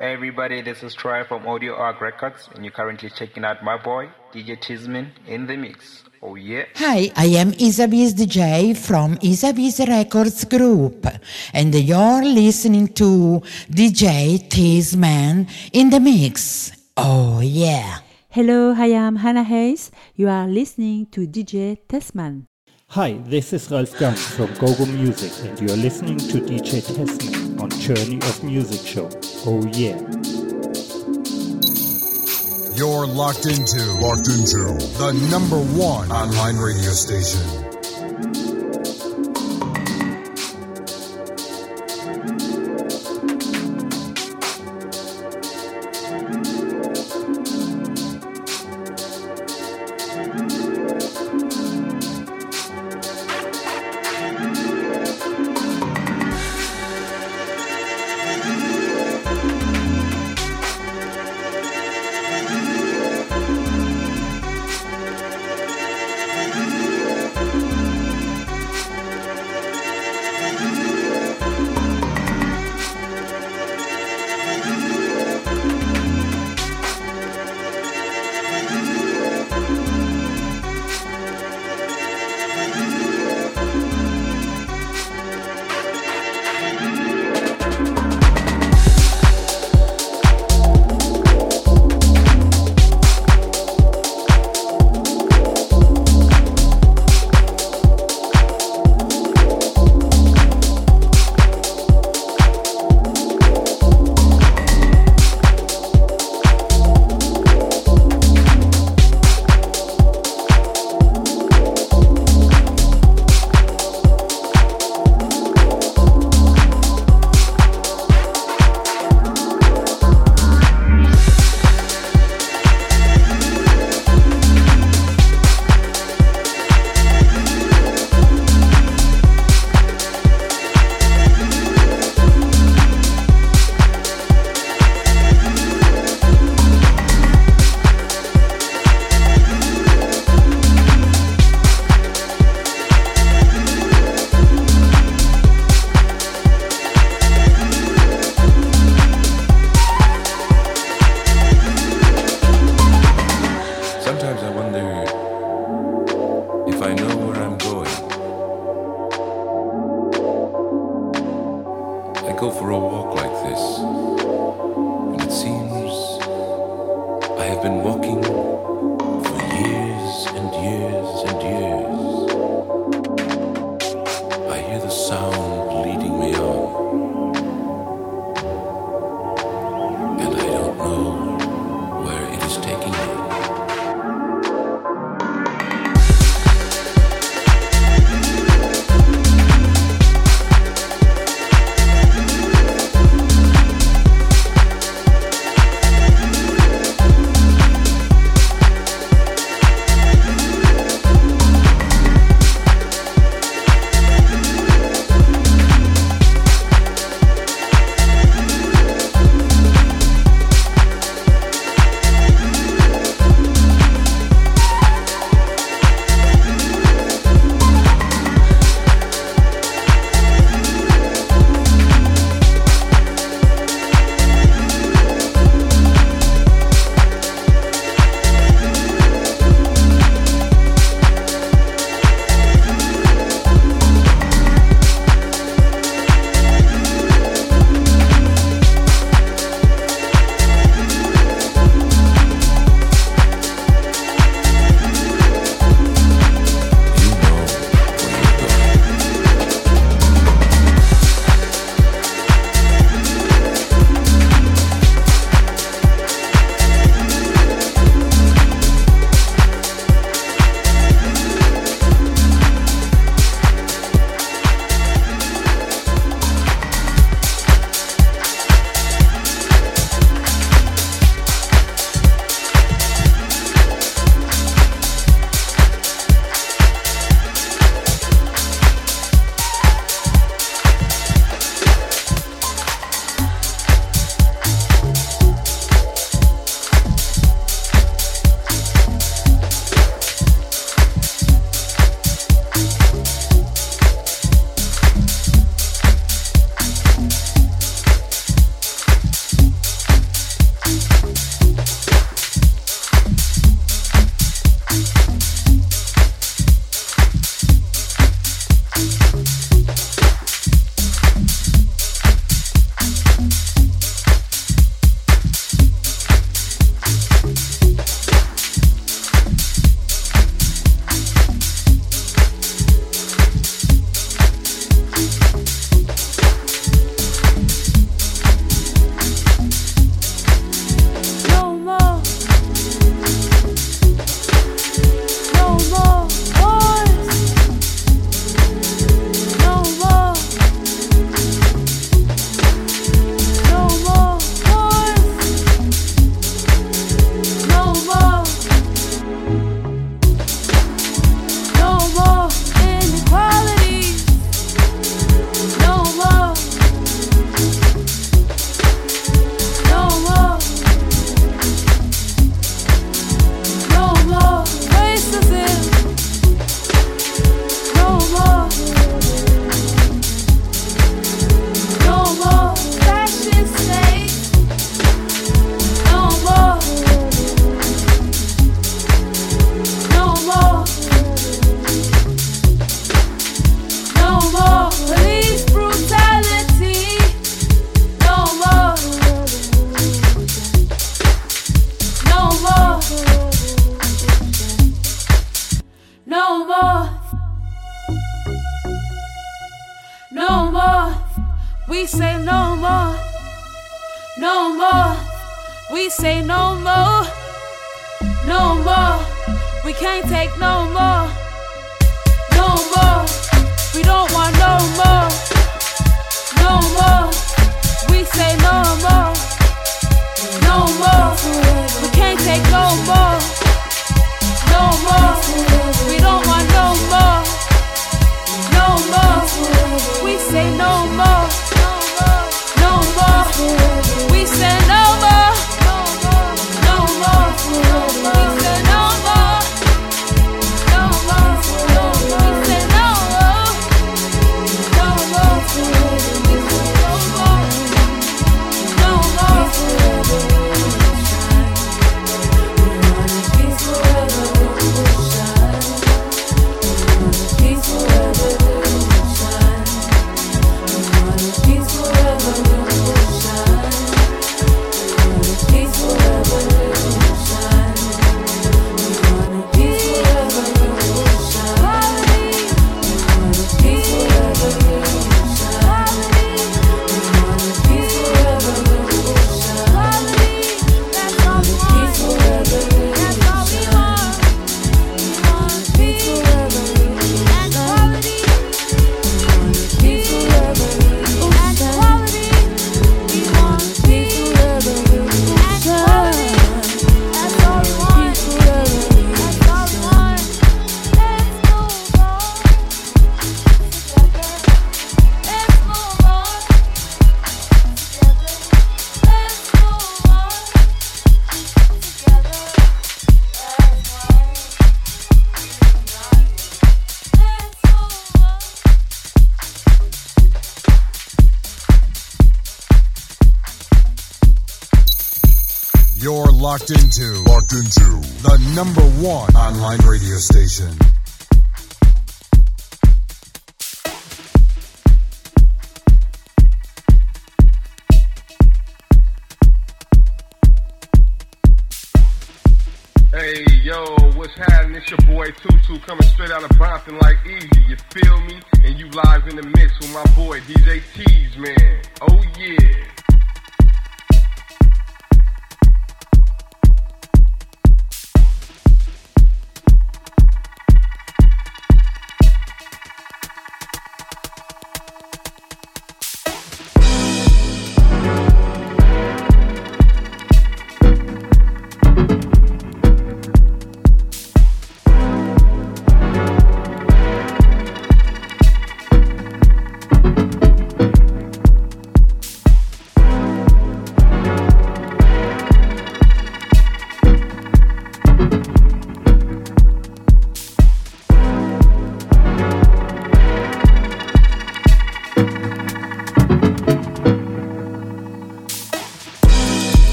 Hey everybody, this is Troy from Audio Arc Records, and you're currently checking out my boy, DJ Tisman, in the mix. Oh yeah. Hi, I am Isavis DJ from Isavis Records Group, and you're listening to DJ Tisman in the mix. Oh yeah. Hello, I am Hannah Hayes. You are listening to DJ Tessman. Hi, this is Ralf Gang from GoGo Music, and you're listening to DJ Tessman on Journey of Music Show. Oh yeah. You're locked into locked into the number one online radio station.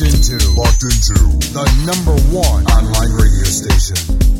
locked into, locked into the number one online radio station.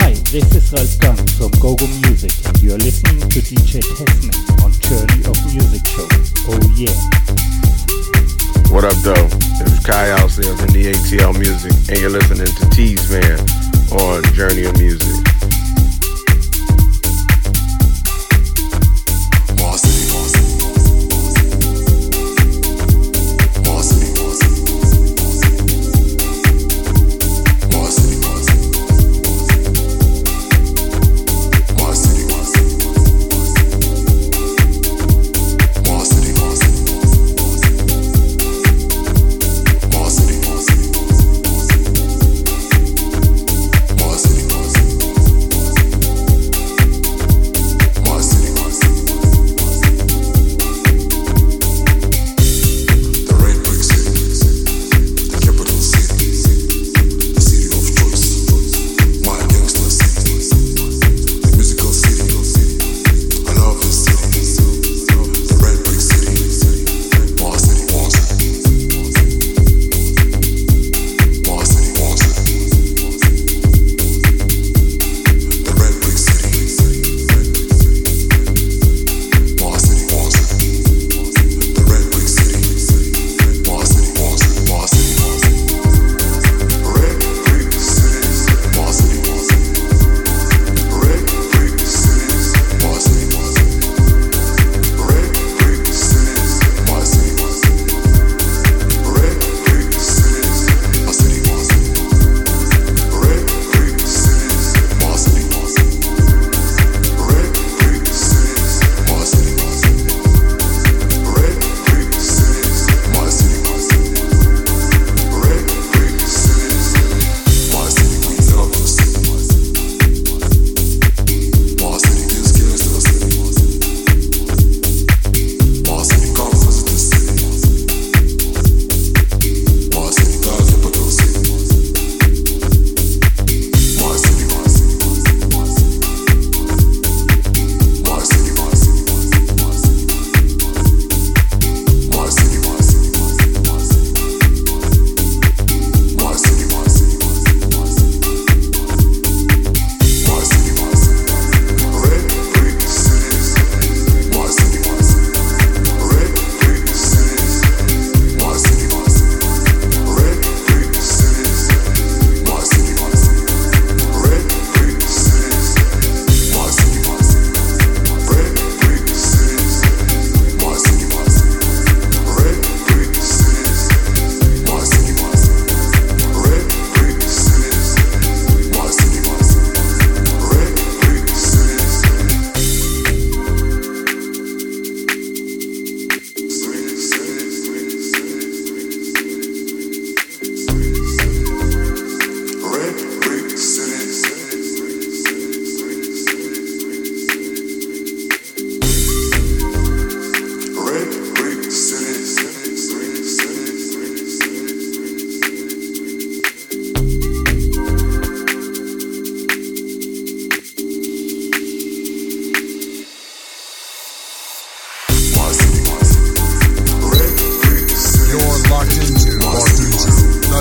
Hi, this is Ralf Gang from GoGo Music and you are listening to DJ Tessman on Journey of Music Show. Oh yeah. What up, though? It's Kai Alcel from the ATL Music, and you're listening to Tease Man on Journey of Music.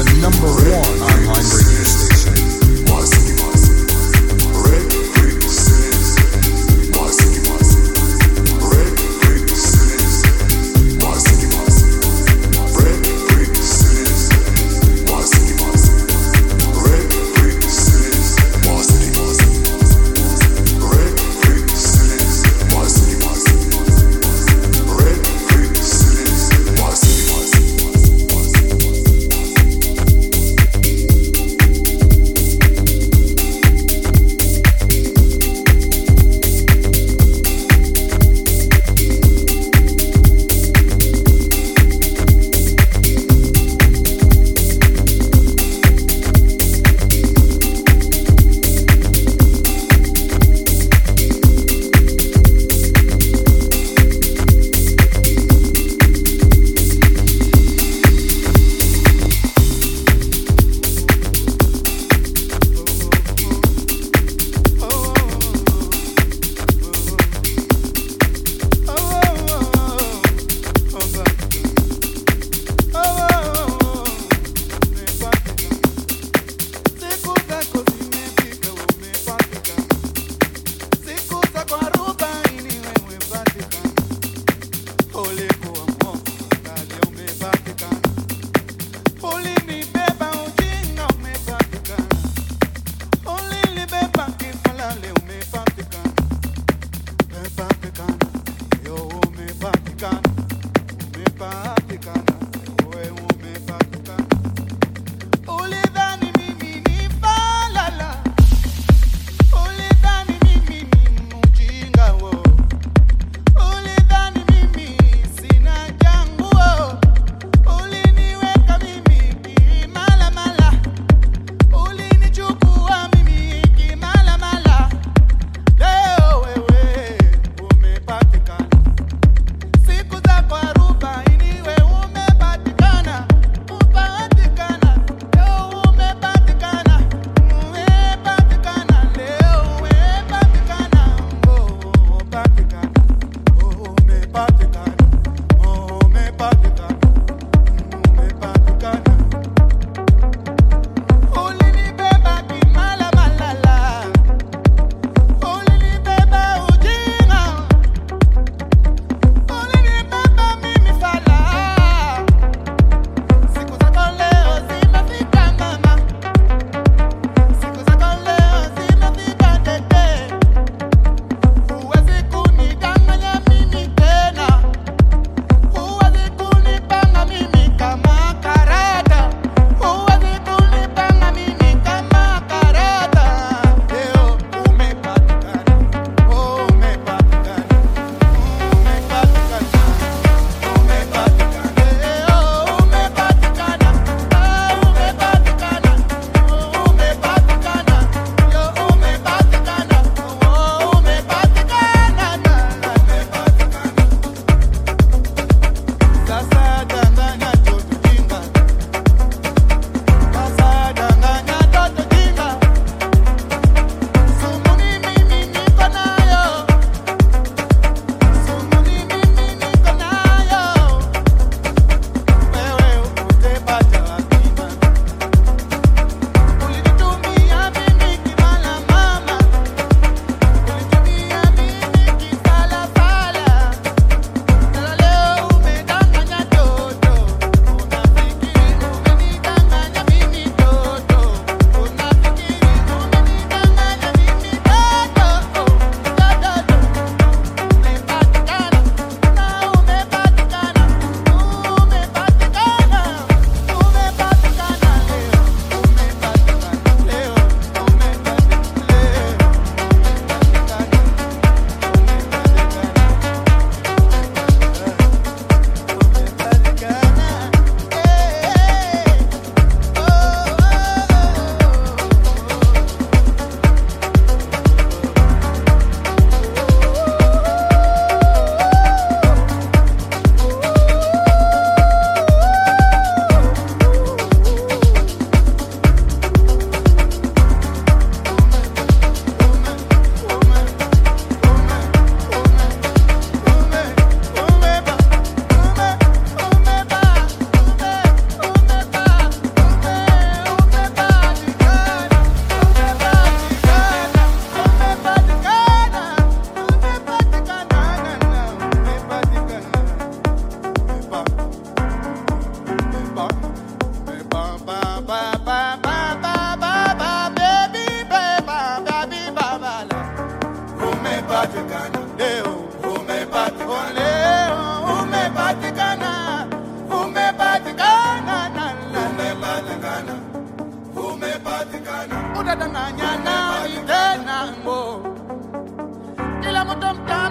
number one on Hybrid. I'm done.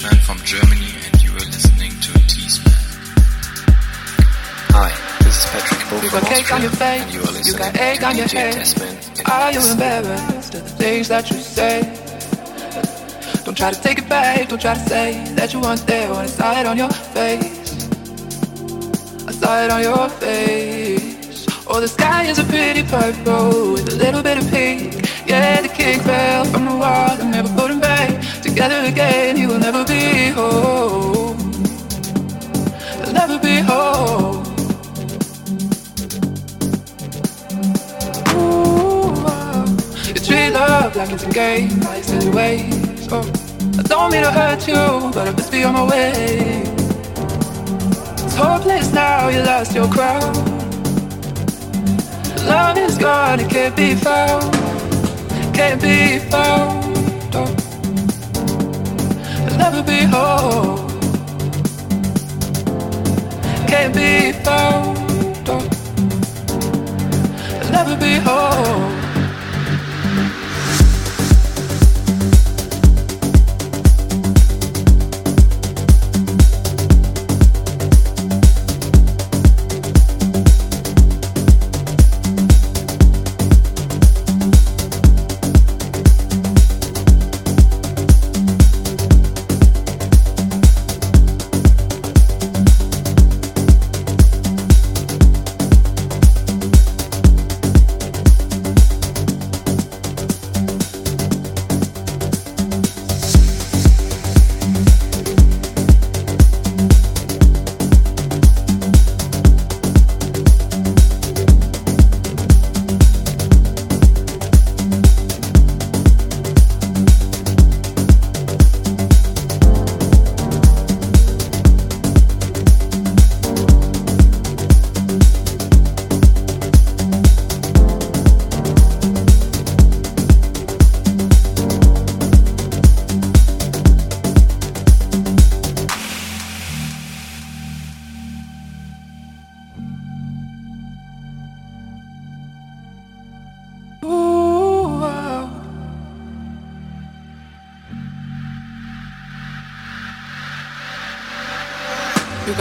Is Jazzman from Germany, and you are listening to T-Sman. Hi, this is Patrick Bo You from got cake Austria, on your face, and you are listening you got to egg on your DJ head. Are you embarrassed of the things that you say? Don't try to take it back, don't try to say that you weren't there when I saw it on your face. I saw it on your face. Oh, the sky is a pretty purple with a little bit of pink. Yeah, the kick fell from the wall and never put 'em back together again. You will never be whole. You'll never be whole. You treat love like it's a game, like silly ways. Oh, I don't mean to hurt you, but I must be on my way. It's hopeless now, you lost your crown. Love is gone, it can't be found, can't be found never be whole. Can't be found. I'll never be whole.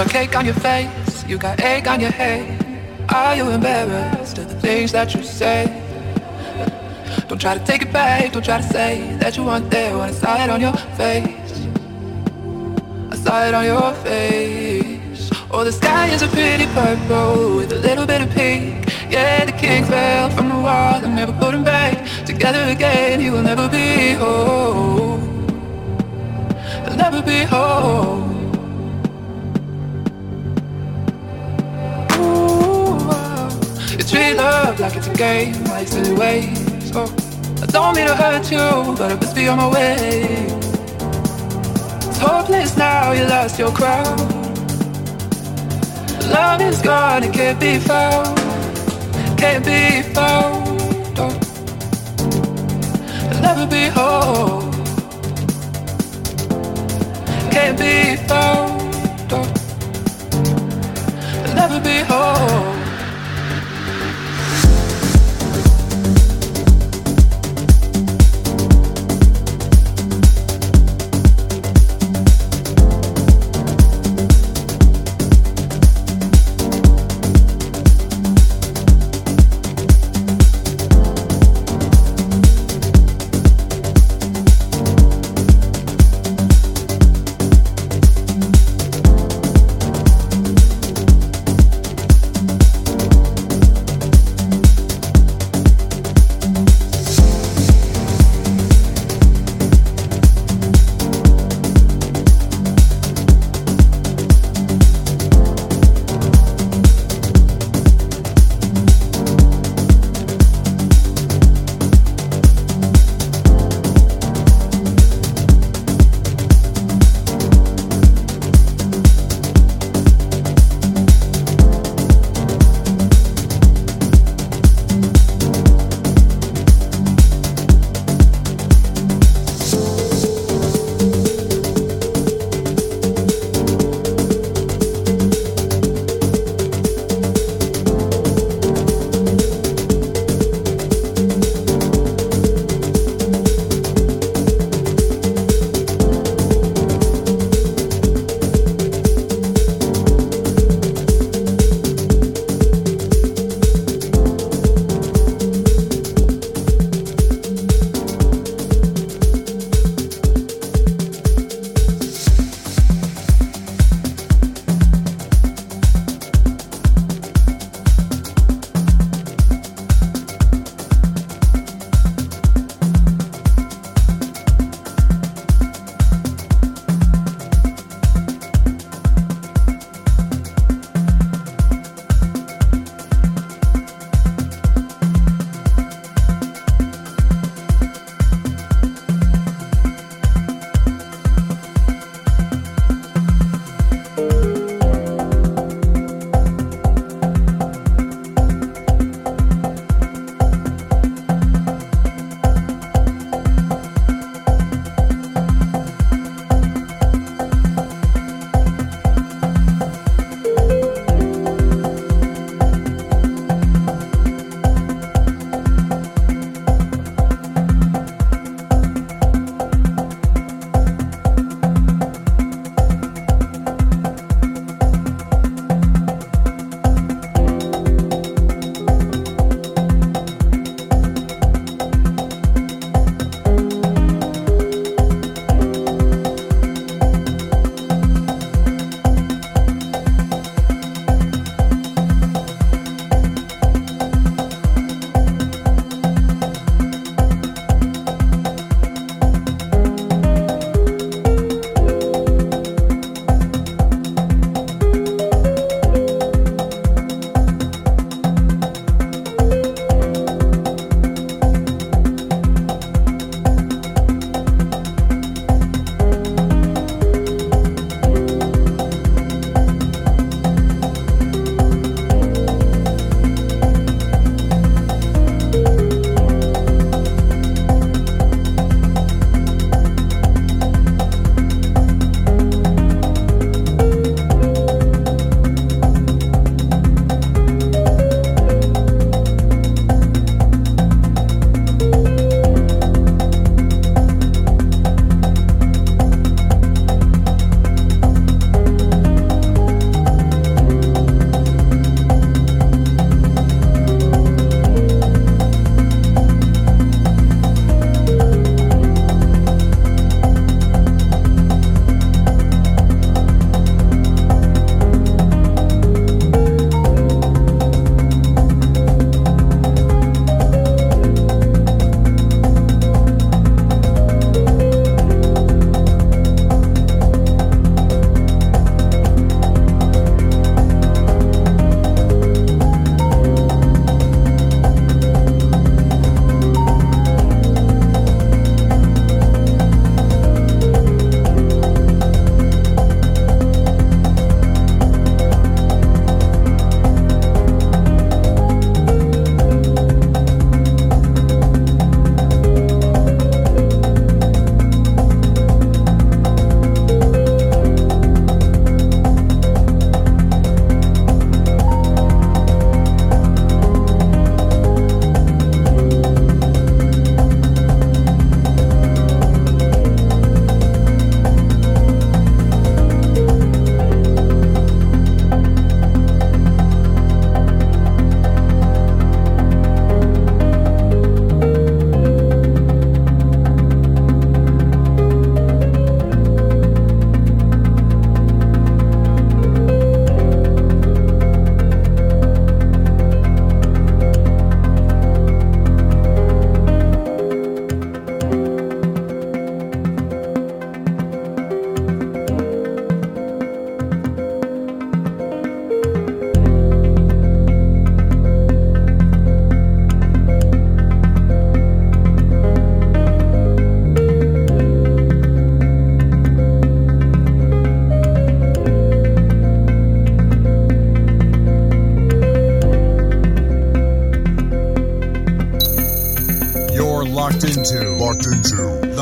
Cake on your face, you got egg on your head. Are you embarrassed of the things that you say? Don't try to take it back, don't try to say that you weren't there when I saw it on your face. I saw it on your face. Oh, the sky is a pretty purple with a little bit of pink. Yeah, the king fell from the wall and never put him back together again. He will never be whole. He'll never be whole. Treat love like it's a game, like silly ways. Oh, I don't mean to hurt you, but I must be on my way. It's hopeless now, you lost your crown. Love is gone, it can't be found, can't be found. Oh, I'll never be whole,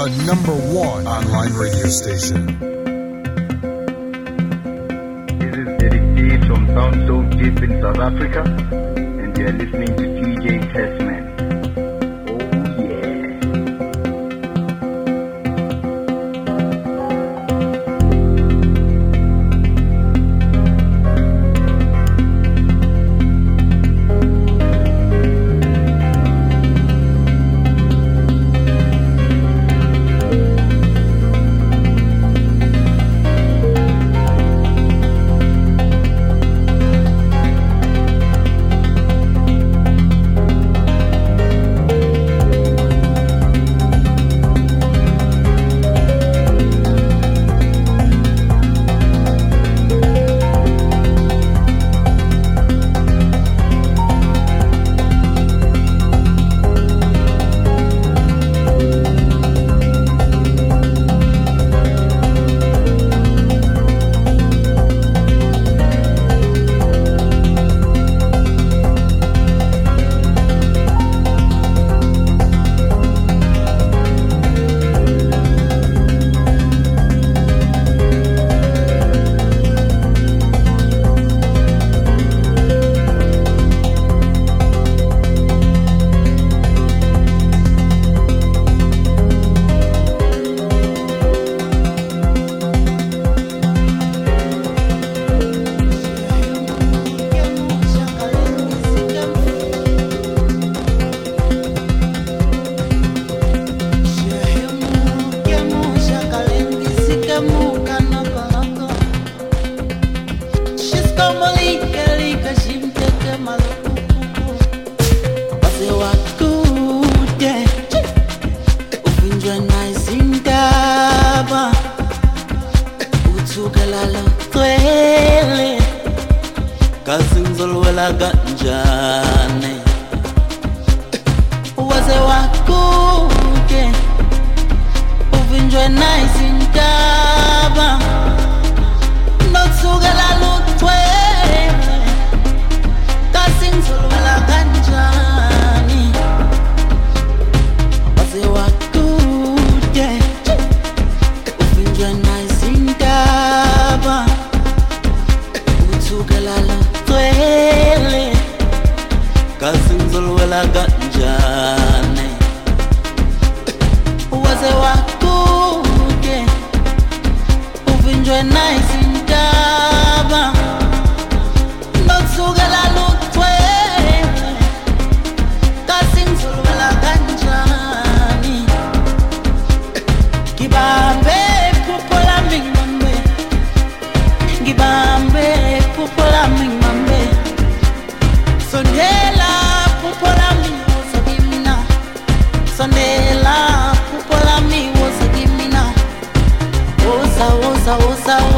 the number one online radio station. This is Eric D from Sound So Deep in South Africa, and you're listening to DJ Testman.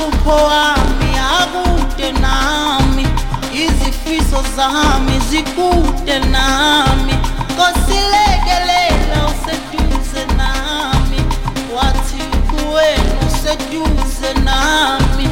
amaphupho ami akude nami izifiso zami zikude nami. Kosilekelela useduze nami. Wathi kuwena useduze nami